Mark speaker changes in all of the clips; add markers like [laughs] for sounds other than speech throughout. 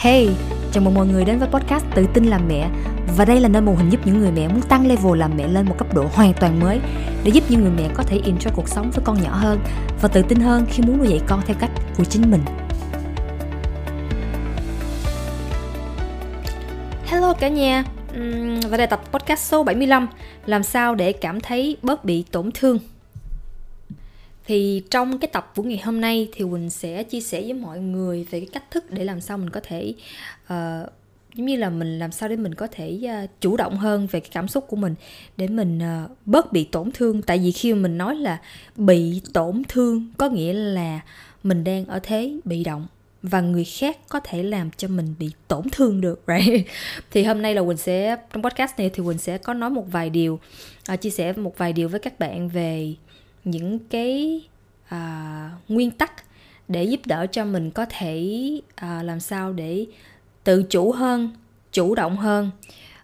Speaker 1: Hey, chào mừng mọi người đến với podcast Tự tin làm mẹ. Và đây là nơi mô hình giúp những người mẹ muốn tăng level làm mẹ lên một cấp độ hoàn toàn mới Để giúp những người mẹ có thể enjoy cuộc sống với con nhỏ hơn Và tự tin hơn khi muốn nuôi dạy con theo cách của chính mình. Hello cả nhà. Và đây là tập podcast số 75 Làm sao để cảm thấy bớt bị tổn thương? Thì trong cái tập của ngày hôm nay thì quỳnh sẽ chia sẻ với mọi người về cái cách thức để làm sao mình có thể uh, giống như là mình làm sao để mình có thể uh, chủ động hơn về cái cảm xúc của mình để mình uh, bớt bị tổn thương. Tại vì khi mà mình nói là bị tổn thương có nghĩa là mình đang ở thế bị động và người khác có thể làm cho mình bị tổn thương được right? [laughs] Thì hôm nay là quỳnh sẽ trong podcast này thì quỳnh sẽ có nói một vài điều uh, chia sẻ một vài điều với các bạn về những cái uh, nguyên tắc để giúp đỡ cho mình có thể uh, làm sao để tự chủ hơn chủ động hơn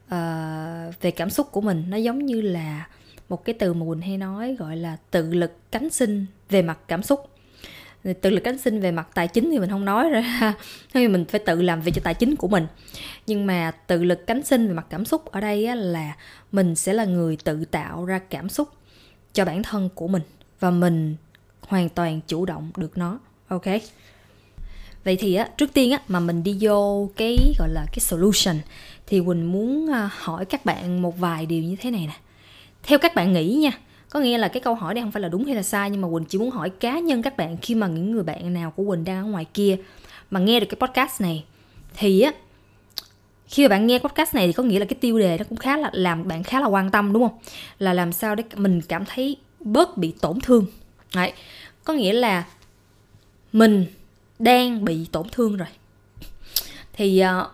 Speaker 1: uh, về cảm xúc của mình. Nó giống như là một cái từ mà quỳnh hay nói gọi là tự lực cánh sinh về mặt cảm xúc. Tự lực cánh sinh về mặt tài chính thì mình không nói rồi thôi [laughs] nhưng mình phải tự làm việc cho tài chính của mình. Nhưng mà tự lực cánh sinh về mặt cảm xúc ở đây á, là mình sẽ là người tự tạo ra cảm xúc cho bản thân của mình và mình hoàn toàn chủ động được nó, ok? Vậy thì á, trước tiên á, mà mình đi vô cái, gọi là, cái solution, thì quỳnh muốn à, hỏi các bạn một vài điều như thế này nè. Theo các bạn nghĩ nha, có nghĩa là cái câu hỏi này không phải là đúng hay là sai, nhưng mà quỳnh chỉ muốn hỏi cá nhân các bạn khi mà những người bạn nào của quỳnh đang ở ngoài kia mà nghe được cái podcast này, thì á khi mà bạn nghe podcast này thì có nghĩa là cái tiêu đề nó cũng khá là làm bạn khá là quan tâm đúng không? Là làm sao để mình cảm thấy bớt bị tổn thương. Đấy. có nghĩa là mình đang bị tổn thương rồi. Thì uh,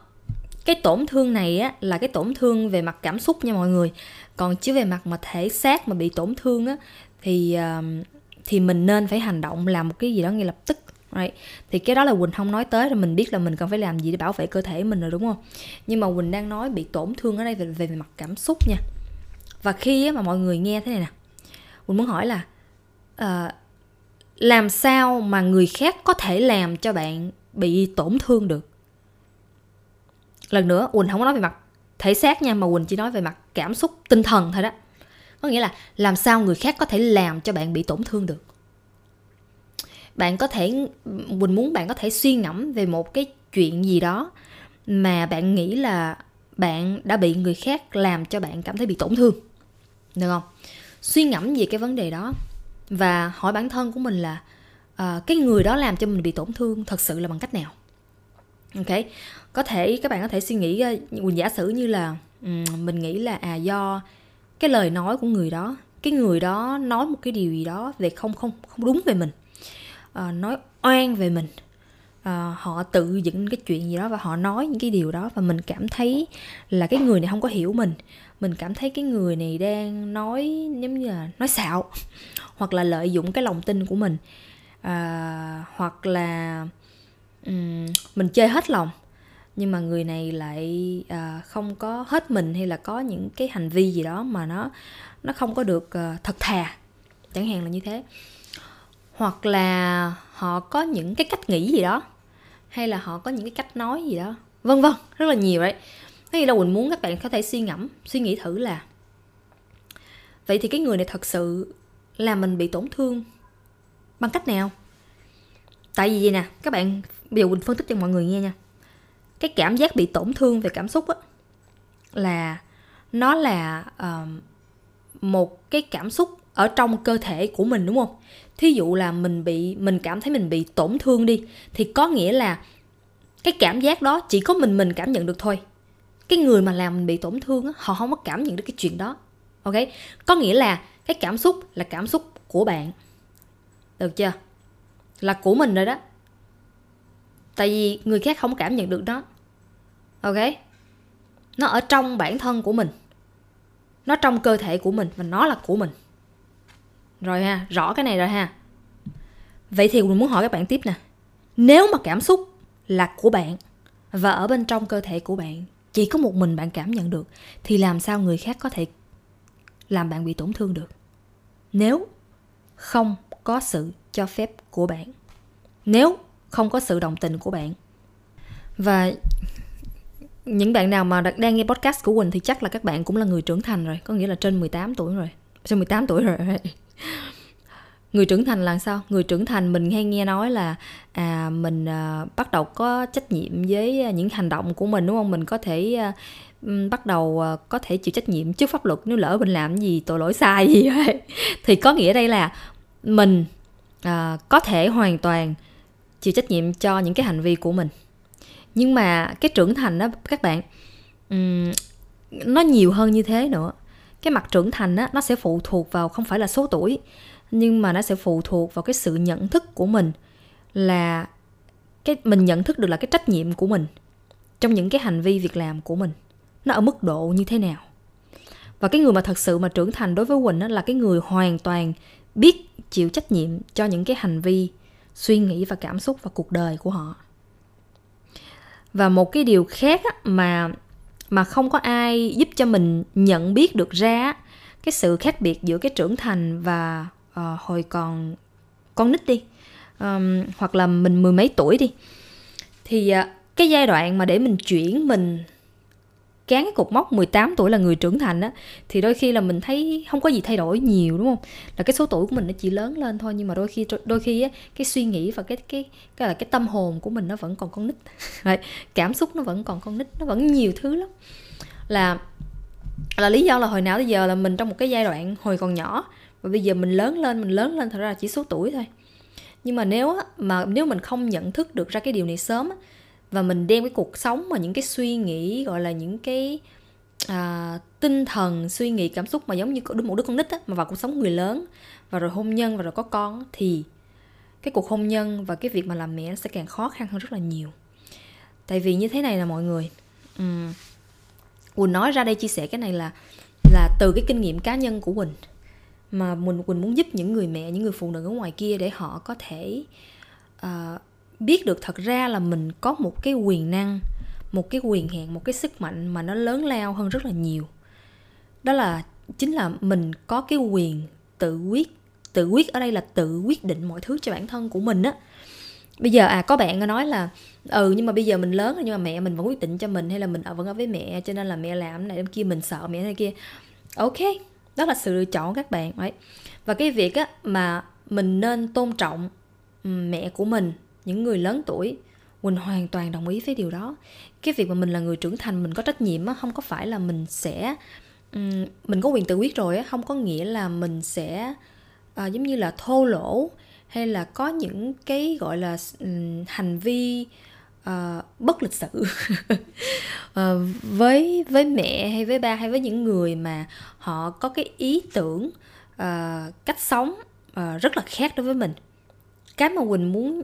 Speaker 1: cái tổn thương này á là cái tổn thương về mặt cảm xúc nha mọi người. Còn chứ về mặt mà thể xác mà bị tổn thương á thì uh, thì mình nên phải hành động làm một cái gì đó ngay lập tức right. thì cái đó là quỳnh không nói tới rồi mình biết là mình cần phải làm gì để bảo vệ cơ thể mình rồi đúng không? Nhưng mà quỳnh đang nói bị tổn thương ở đây về về mặt cảm xúc nha. Và khi mà mọi người nghe thế này nè quỳnh muốn hỏi là uh, làm sao mà người khác có thể làm cho bạn bị tổn thương được? Lần nữa quỳnh không có nói về mặt thể xác nha mà quỳnh chỉ nói về mặt cảm xúc tinh thần thôi đó. Có nghĩa là làm sao người khác có thể làm cho bạn bị tổn thương được? Bạn có thể mình muốn bạn có thể suy ngẫm về một cái chuyện gì đó mà bạn nghĩ là bạn đã bị người khác làm cho bạn cảm thấy bị tổn thương. Được không? Suy ngẫm về cái vấn đề đó và hỏi bản thân của mình là uh, cái người đó làm cho mình bị tổn thương thật sự là bằng cách nào? Ok có thể các bạn có thể suy nghĩ ờ, mình giả sử như là um, mình nghĩ là à do cái lời nói của người đó cái người đó nói một cái điều gì đó về không không không đúng về mình uh, nói oan về mình. Uh, họ tự dựng cái chuyện gì đó và họ nói những cái điều đó và mình cảm thấy là cái người này không có hiểu mình. Mình cảm thấy cái người này đang nói giống như là nói xạo [laughs] hoặc là lợi dụng cái lòng tin của mình. À, hoặc là um, mình chơi hết lòng nhưng mà người này lại à, không có hết mình hay là có những cái hành vi gì đó mà nó nó không có được à, thật thà. Chẳng hạn là như thế hoặc là họ có những cái cách nghĩ gì đó hay là họ có những cái cách nói gì đó vân vân rất là nhiều đấy. Thế thì là quỳnh muốn các bạn có thể suy ngẫm suy nghĩ thử là vậy thì cái người này thật sự làm mình bị tổn thương bằng cách nào? Tại vì gì nè các bạn bây giờ quỳnh phân tích cho mọi người nghe nha. Cái cảm giác bị tổn thương về cảm xúc á là nó là uh, một cái cảm xúc ở trong cơ thể của mình, đúng không? Thí dụ là mình bị, mình cảm thấy mình bị tổn thương đi, thì có nghĩa là cái cảm giác đó chỉ có mình mình cảm nhận được thôi. Cái người mà làm mình bị tổn thương họ không có cảm nhận được cái chuyện đó, ok? Có nghĩa là cái cảm xúc là cảm xúc của bạn. Được chưa? Là của mình rồi đó. Tại vì người khác không cảm nhận được nó ok? Nó ở trong bản thân của mình. Nó trong cơ thể của mình và nó là của mình rồi ha rõ cái này rồi ha vậy thì mình muốn hỏi các bạn tiếp nè nếu mà cảm xúc là của bạn và ở bên trong cơ thể của bạn chỉ có một mình bạn cảm nhận được thì làm sao người khác có thể làm bạn bị tổn thương được nếu không có sự cho phép của bạn nếu không có sự đồng tình của bạn và những bạn nào mà đang nghe podcast của Quỳnh thì chắc là các bạn cũng là người trưởng thành rồi, có nghĩa là trên 18 tuổi rồi. Trên 18 tuổi rồi người trưởng thành là sao? Người trưởng thành mình hay nghe nói là à mình à, bắt đầu có trách nhiệm với à, những hành động của mình đúng không? Mình có thể à, bắt đầu à, có thể chịu trách nhiệm trước pháp luật nếu lỡ mình làm gì tội lỗi sai gì vậy. [laughs] Thì có nghĩa đây là mình à, có thể hoàn toàn chịu trách nhiệm cho những cái hành vi của mình. Nhưng mà cái trưởng thành đó các bạn um, nó nhiều hơn như thế nữa cái mặt trưởng thành á nó sẽ phụ thuộc vào không phải là số tuổi nhưng mà nó sẽ phụ thuộc vào cái sự nhận thức của mình là cái mình nhận thức được là cái trách nhiệm của mình trong những cái hành vi việc làm của mình nó ở mức độ như thế nào. Và cái người mà thật sự mà trưởng thành đối với quỳnh á, là cái người hoàn toàn biết chịu trách nhiệm cho những cái hành vi suy nghĩ và cảm xúc và cuộc đời của họ. Và một cái điều khác mà mà không có ai giúp cho mình nhận biết được ra cái sự khác biệt giữa cái trưởng thành và uh, hồi còn con nít đi. Um, hoặc là mình mười mấy tuổi đi. Thì uh, cái giai đoạn mà để mình chuyển mình cán cái cột mốc 18 tuổi là người trưởng thành á, thì đôi khi là mình thấy không có gì thay đổi nhiều, đúng không? Là cái số tuổi của mình nó chỉ lớn lên thôi, nhưng mà đôi khi đôi khi á, cái suy nghĩ và cái cái cái là cái tâm hồn của mình nó vẫn còn con nít. [laughs] Cảm xúc nó vẫn còn con nít, nó vẫn nhiều thứ lắm. Là là lý do là hồi nào tới giờ là mình trong một cái giai đoạn hồi còn nhỏ, và bây giờ mình lớn lên, mình lớn lên thật ra là chỉ số tuổi thôi. Nhưng mà nếu mà nếu mình không nhận thức được ra cái điều này sớm và mình đem cái cuộc sống mà những cái suy nghĩ gọi là những cái à, tinh thần suy nghĩ cảm xúc mà giống như một đứa con nít á, mà vào cuộc sống người lớn và rồi hôn nhân và rồi có con thì cái cuộc hôn nhân và cái việc mà làm mẹ nó sẽ càng khó khăn hơn rất là nhiều. Tại vì như thế này là mọi người um, quỳnh nói ra đây chia sẻ cái này là là từ cái kinh nghiệm cá nhân của quỳnh mà mình quỳnh muốn giúp những người mẹ những người phụ nữ ở ngoài kia để họ có thể uh, biết được thật ra là mình có một cái quyền năng, một cái quyền hạn, một cái sức mạnh mà nó lớn lao hơn rất là nhiều. Đó là, chính là mình có cái quyền tự quyết tự quyết ở đây là tự quyết định mọi thứ cho bản thân của mình á. Bây giờ à có bạn nói là ừ nhưng mà bây giờ mình lớn rồi nhưng mà mẹ mình vẫn quyết định cho mình hay là mình ở vẫn ở với mẹ, cho nên là mẹ làm này làm kia, mình sợ mẹ này kia. Ok, đó là sự lựa chọn các bạn ấy và cái việc á mà mình nên tôn trọng ừ, mẹ của mình những người lớn tuổi. Quỳnh hoàn toàn đồng ý với điều đó. Cái việc mà mình là người trưởng thành mình có trách nhiệm á không có phải là mình sẽ mình có quyền tự quyết rồi á không có nghĩa là mình sẽ à, giống như là thô lỗ hay là có những cái gọi là um, hành vi uh, bất lịch sự. Uh, [laughs] với với mẹ hay với ba hay với những người mà họ có cái ý tưởng uh, cách sống uh, rất là khác đối với mình. Cái mà quỳnh muốn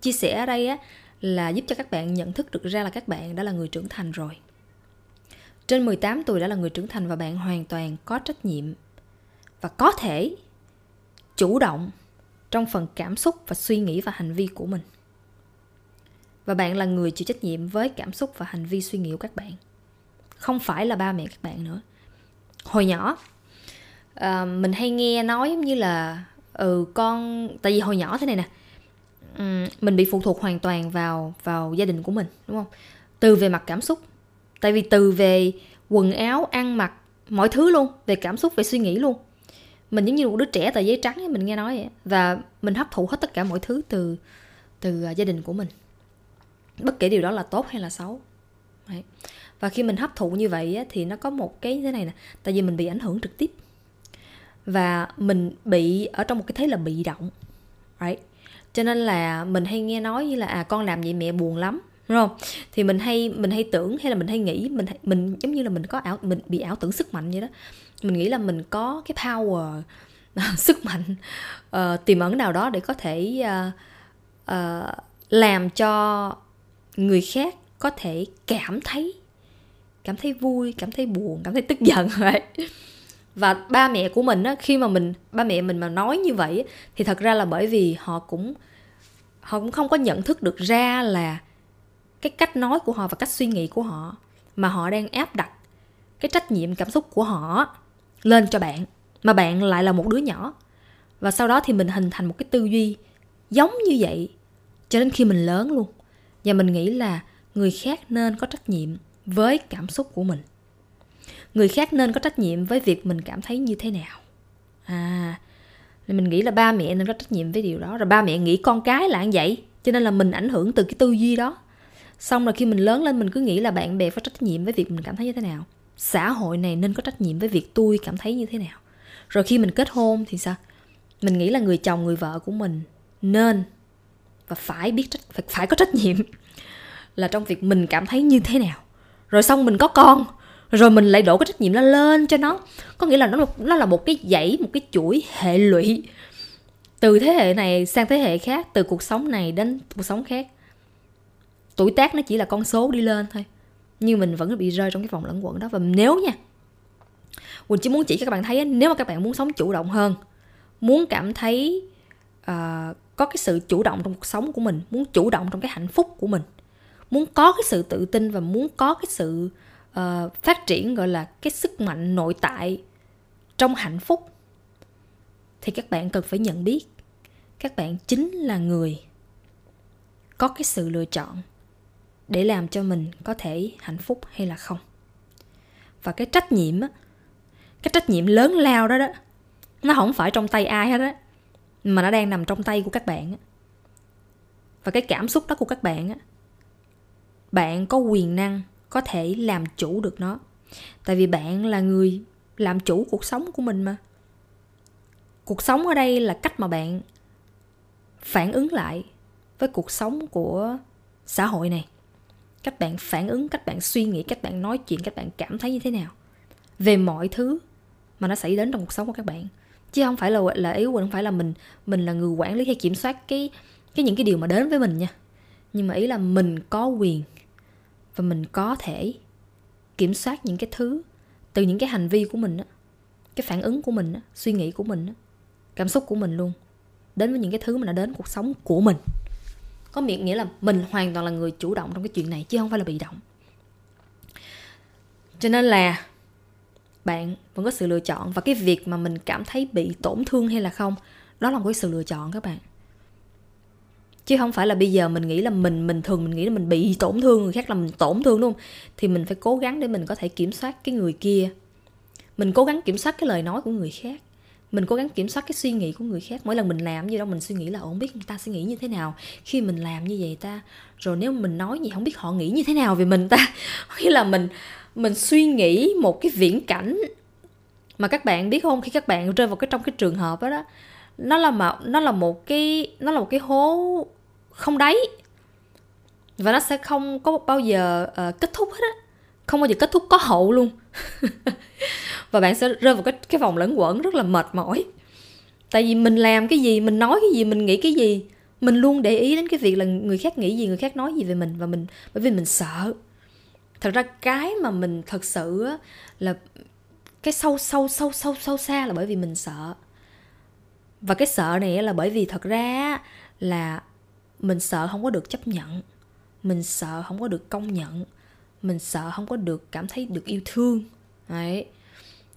Speaker 1: chia sẻ ở đây á là giúp cho các bạn nhận thức được ra là các bạn đã là người trưởng thành rồi. Trên 18 tuổi đã là người trưởng thành và bạn hoàn toàn có trách nhiệm và có thể chủ động trong phần cảm xúc và suy nghĩ và hành vi của mình. Và bạn là người chịu trách nhiệm với cảm xúc và hành vi suy nghĩ của các bạn. Không phải là ba mẹ các bạn nữa. Hồi nhỏ, uh, mình hay nghe nói giống như là ừ con tại vì hồi nhỏ thế này nè Ừ, mình bị phụ thuộc hoàn toàn vào vào gia đình của mình đúng không? Từ về mặt cảm xúc. Tại vì từ về quần áo ăn mặc mọi thứ luôn về cảm xúc về suy nghĩ luôn. Mình giống như một đứa trẻ tờ giấy trắng ấy, mình nghe nói vậy. Và mình hấp thụ hết tất cả mọi thứ từ từ à, gia đình của mình. Bất kể điều đó là tốt hay là xấu. Đấy. và khi mình hấp thụ như vậy á, thì nó có một cái thế này nè. Tại vì mình bị ảnh hưởng trực tiếp. Và mình bị ở trong một cái thế là bị động. Right? Cho nên là mình hay nghe nói như là à con làm vậy mẹ buồn lắm đúng không? Thì mình hay mình hay tưởng hay là mình hay nghĩ mình mình giống như là mình có ảo mình bị ảo tưởng sức mạnh vậy đó. Mình nghĩ là mình có cái power à, [laughs] sức mạnh uh, tiềm ẩn nào đó để có thể uh, uh, làm cho người khác có thể cảm thấy cảm thấy vui cảm thấy buồn cảm thấy tức giận [laughs] vậy và ba mẹ của mình á, khi mà mình, ba mẹ mình mà nói như vậy thì thật ra là bởi vì họ cũng họ cũng không có nhận thức được ra là cái cách nói của họ và cách suy nghĩ của họ mà họ đang áp đặt cái trách nhiệm, cảm xúc của họ lên cho bạn, mà bạn lại là một đứa nhỏ. Và sau đó thì mình hình thành một cái tư duy giống như vậy cho đến khi mình lớn luôn. Và mình nghĩ là người khác nên có trách nhiệm với cảm xúc của mình người khác nên có trách nhiệm với việc mình cảm thấy như thế nào. À mình nghĩ là ba mẹ nên có trách nhiệm với điều đó. Rồi ba mẹ nghĩ con cái là như vậy cho nên là mình ảnh hưởng từ cái tư duy đó. Xong rồi khi mình lớn lên mình cứ nghĩ là bạn bè có trách nhiệm với việc mình cảm thấy như thế nào. Xã hội này nên có trách nhiệm với việc tôi cảm thấy như thế nào. Rồi khi mình kết hôn thì sao? Mình nghĩ là người chồng người vợ của mình nên và phải biết trách phải, phải có trách nhiệm [laughs] là trong việc mình cảm thấy như thế nào. Rồi xong mình có con rồi mình lại đổ cái trách nhiệm nó lên cho nó. Có nghĩa là nó nó là một cái dãy một cái chuỗi hệ lụy từ thế hệ này sang thế hệ khác từ cuộc sống này đến cuộc sống khác. Tuổi tác nó chỉ là con số đi lên thôi nhưng mình vẫn bị rơi trong cái vòng lẫn quẩn đó. Và nếu nha Quỳnh chỉ muốn chỉ cho các bạn thấy nếu mà các bạn muốn sống chủ động hơn muốn cảm thấy uh, có cái sự chủ động trong cuộc sống của mình muốn chủ động trong cái hạnh phúc của mình muốn có cái sự tự tin và muốn có cái sự uh, phát triển gọi là cái sức mạnh nội tại trong hạnh phúc thì các bạn cần phải nhận biết các bạn chính là người có cái sự lựa chọn để làm cho mình có thể hạnh phúc hay là không. Và cái trách nhiệm á cái trách nhiệm lớn lao đó đó nó không phải trong tay ai hết á mà nó đang nằm trong tay của các bạn á. Và cái cảm xúc đó của các bạn á bạn có quyền năng có thể làm chủ được nó. Tại vì bạn là người làm chủ cuộc sống của mình mà. Cuộc sống ở đây là cách mà bạn phản ứng lại với cuộc sống của xã hội này. Cách bạn phản ứng, cách bạn suy nghĩ, cách bạn nói chuyện, cách bạn cảm thấy như thế nào về mọi thứ mà nó xảy đến trong cuộc sống của các bạn. Chứ không phải là là ý không phải là mình mình là người quản lý hay kiểm soát cái cái những cái điều mà đến với mình nha. Nhưng mà ý là mình có quyền và mình có thể kiểm soát những cái thứ từ những cái hành vi của mình á, cái phản ứng của mình á, suy nghĩ của mình á, cảm xúc của mình luôn, đến với những cái thứ mà nó đến cuộc sống của mình. Có miệng nghĩa là mình hoàn toàn là người chủ động trong cái chuyện này, chứ không phải là bị động. Cho nên là bạn vẫn có sự lựa chọn và cái việc mà mình cảm thấy bị tổn thương hay là không, đó là một cái sự lựa chọn các bạn chứ không phải là bây giờ mình nghĩ là mình mình thường mình nghĩ là mình bị tổn thương người khác là mình tổn thương đúng không? Thì mình phải cố gắng để mình có thể kiểm soát cái người kia. Mình cố gắng kiểm soát cái lời nói của người khác. Mình cố gắng kiểm soát cái suy nghĩ của người khác. Mỗi lần mình làm gì đó mình suy nghĩ là không biết người ta sẽ nghĩ như thế nào khi mình làm như vậy ta? Rồi nếu mình nói gì không biết họ nghĩ như thế nào về mình ta. [laughs] Nghĩa là mình mình suy nghĩ một cái viễn cảnh mà các bạn biết không? Khi các bạn rơi vào cái trong cái trường hợp đó, đó nó là mà nó là một cái nó là một cái hố không đáy và nó sẽ không có bao giờ uh, kết thúc hết á. Không bao giờ kết thúc có hậu luôn. [laughs] Và bạn sẽ rơi vào cái cái vòng lẫn quẩn rất là mệt mỏi. Tại vì mình làm cái gì mình nói cái gì mình nghĩ cái gì mình luôn để ý đến cái việc là người khác nghĩ gì người khác nói gì về mình. Và mình bởi vì mình sợ. Thật ra cái mà mình thật sự là cái sâu sâu sâu sâu sâu xa là bởi vì mình sợ. Và cái sợ này là bởi vì thật ra là mình sợ không có được chấp nhận. Mình sợ không có được công nhận. Mình sợ không có được cảm thấy được yêu thương. Đấy.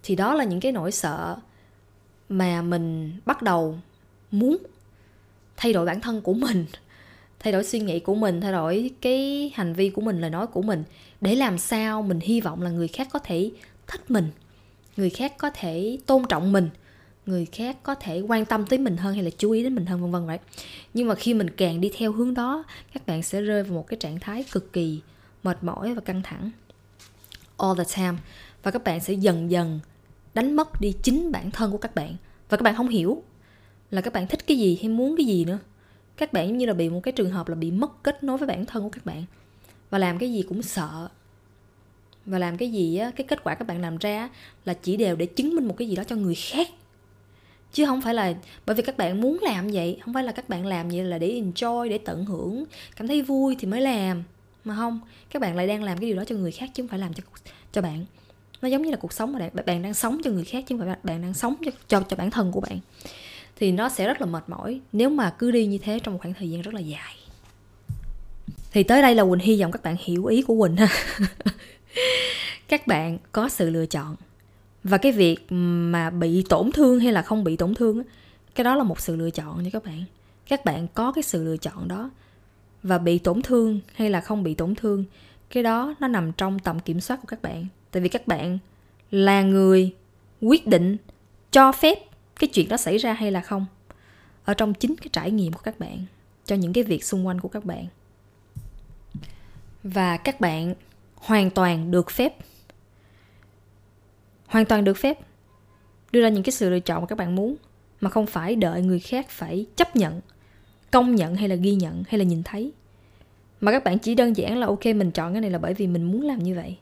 Speaker 1: Thì đó là những cái nỗi sợ mà mình bắt đầu muốn thay đổi bản thân của mình, thay đổi suy nghĩ của mình, thay đổi cái hành vi của mình, lời nói của mình để làm sao mình hy vọng là người khác có thể thích mình, người khác có thể tôn trọng mình người khác có thể quan tâm tới mình hơn hay là chú ý đến mình hơn, vân vân vậy nhưng mà khi mình càng đi theo hướng đó, các bạn sẽ rơi vào một cái trạng thái cực kỳ mệt mỏi và căng thẳng all the time. Và các bạn sẽ dần dần đánh mất đi chính bản thân của các bạn. Và các bạn không hiểu là các bạn thích cái gì hay muốn cái gì nữa. Các bạn giống như là bị một cái trường hợp là bị mất kết nối với bản thân của các bạn. Và làm cái gì cũng sợ. Và làm cái gì á, cái kết quả các bạn làm ra là chỉ đều để chứng minh một cái gì đó cho người khác chứ không phải là bởi vì các bạn muốn làm vậy không phải là các bạn làm vậy là để enjoy để tận hưởng cảm thấy vui thì mới làm. Mà không các bạn lại đang làm cái điều đó cho người khác chứ không phải làm cho cho bạn. Nó giống như là cuộc sống mà bạn, bạn đang sống cho người khác chứ không phải bạn đang sống cho, cho cho bản thân của bạn. Thì nó sẽ rất là mệt mỏi nếu mà cứ đi như thế trong một khoảng thời gian rất là dài. Thì tới đây là quỳnh hy vọng các bạn hiểu ý của quỳnh ha. [laughs] Các bạn có sự lựa chọn và cái việc mà bị tổn thương hay là không bị tổn thương cái đó là một sự lựa chọn nha các bạn. Các bạn có cái sự lựa chọn đó và bị tổn thương hay là không bị tổn thương, cái đó nó nằm trong tầm kiểm soát của các bạn. Tại vì các bạn là người quyết định cho phép cái chuyện đó xảy ra hay là không ở trong chính cái trải nghiệm của các bạn, cho những cái việc xung quanh của các bạn. Và các bạn hoàn toàn được phép hoàn toàn được phép. Đưa ra những cái sự lựa chọn mà các bạn muốn, mà không phải đợi người khác phải chấp nhận, công nhận hay là ghi nhận hay là nhìn thấy. Mà các bạn chỉ đơn giản là, ok, mình chọn cái này là bởi vì mình muốn làm như vậy.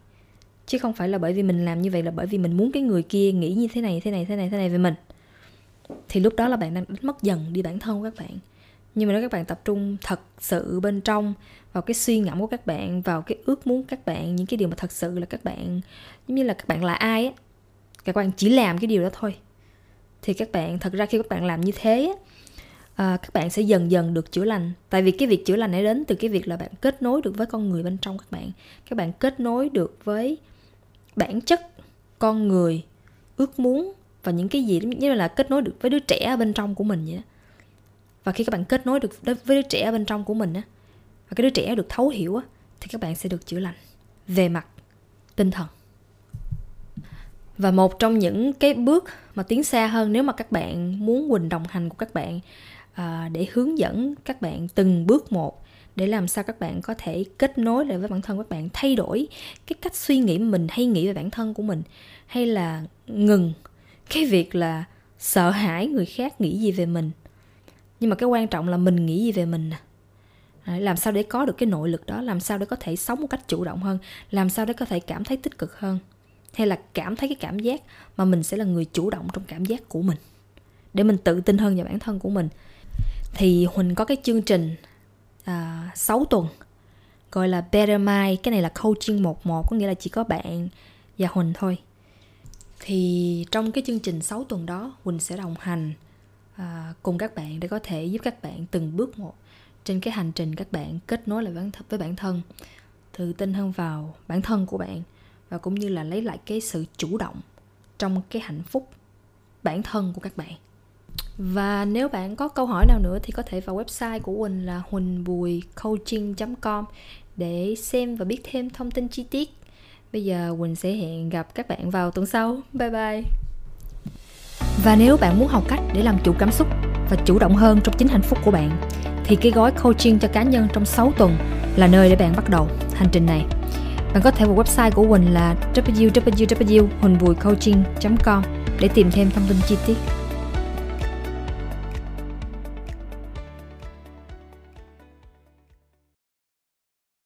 Speaker 1: Chứ không phải là bởi vì mình làm như vậy là bởi vì mình muốn cái người kia nghĩ như thế này thế này thế này thế này về mình. Thì lúc đó là bạn đang đánh mất dần đi bản thân của các bạn. Nhưng mà nếu các bạn tập trung thật sự bên trong, vào cái suy ngẫm của các bạn, vào cái ước muốn các bạn, những cái điều mà thật sự là các bạn, giống như là các bạn là ai á các bạn chỉ làm cái điều đó thôi. Thì các bạn thật ra khi các bạn làm như thế á, à, các bạn sẽ dần dần được chữa lành. Tại vì cái việc chữa lành này đến từ cái việc là bạn kết nối được với con người bên trong các bạn. Các bạn kết nối được với bản chất con người ước muốn và những cái gì như là kết nối được với đứa trẻ ở bên trong của mình vậy đó. Và khi các bạn kết nối được với đứa trẻ ở bên trong của mình á và cái đứa trẻ được thấu hiểu á thì các bạn sẽ được chữa lành về mặt tinh thần và một trong những cái bước mà tiến xa hơn nếu mà các bạn muốn quỳnh đồng hành của các bạn à, để hướng dẫn các bạn từng bước một để làm sao các bạn có thể kết nối lại với bản thân các bạn thay đổi cái cách suy nghĩ mình hay nghĩ về bản thân của mình hay là ngừng cái việc là sợ hãi người khác nghĩ gì về mình. Nhưng mà cái quan trọng là mình nghĩ gì về mình nè. Làm sao để có được cái nội lực đó làm sao để có thể sống một cách chủ động hơn làm sao để có thể cảm thấy tích cực hơn hay là cảm thấy cái cảm giác mà mình sẽ là người chủ động trong cảm giác của mình để mình tự tin hơn vào bản thân của mình. Thì huỳnh có cái chương trình à, 6 tuần gọi là Better Mind cái này là coaching 11 có nghĩa là chỉ có bạn và Huỳnh thôi. Thì trong cái chương trình 6 tuần đó Huỳnh sẽ đồng hành à, cùng các bạn để có thể giúp các bạn từng bước một trên cái hành trình các bạn kết nối lại với bản thân tự tin hơn vào bản thân của bạn và cũng như là lấy lại cái sự chủ động trong cái hạnh phúc bản thân của các bạn và nếu bạn có câu hỏi nào nữa thì có thể vào website của huỳnh là huỳnhbùicoaching.com để xem và biết thêm thông tin chi tiết. Bây giờ huỳnh sẽ hẹn gặp các bạn vào tuần sau. Bye bye. Và nếu bạn muốn học cách để làm chủ cảm xúc và chủ động hơn trong chính hạnh phúc của bạn, thì cái gói coaching cho cá nhân trong 6 tuần là nơi để bạn bắt đầu hành trình này. Bạn có thể vào website của huỳnh là www.huỳnhbùicoaching.com để tìm thêm thông tin chi tiết.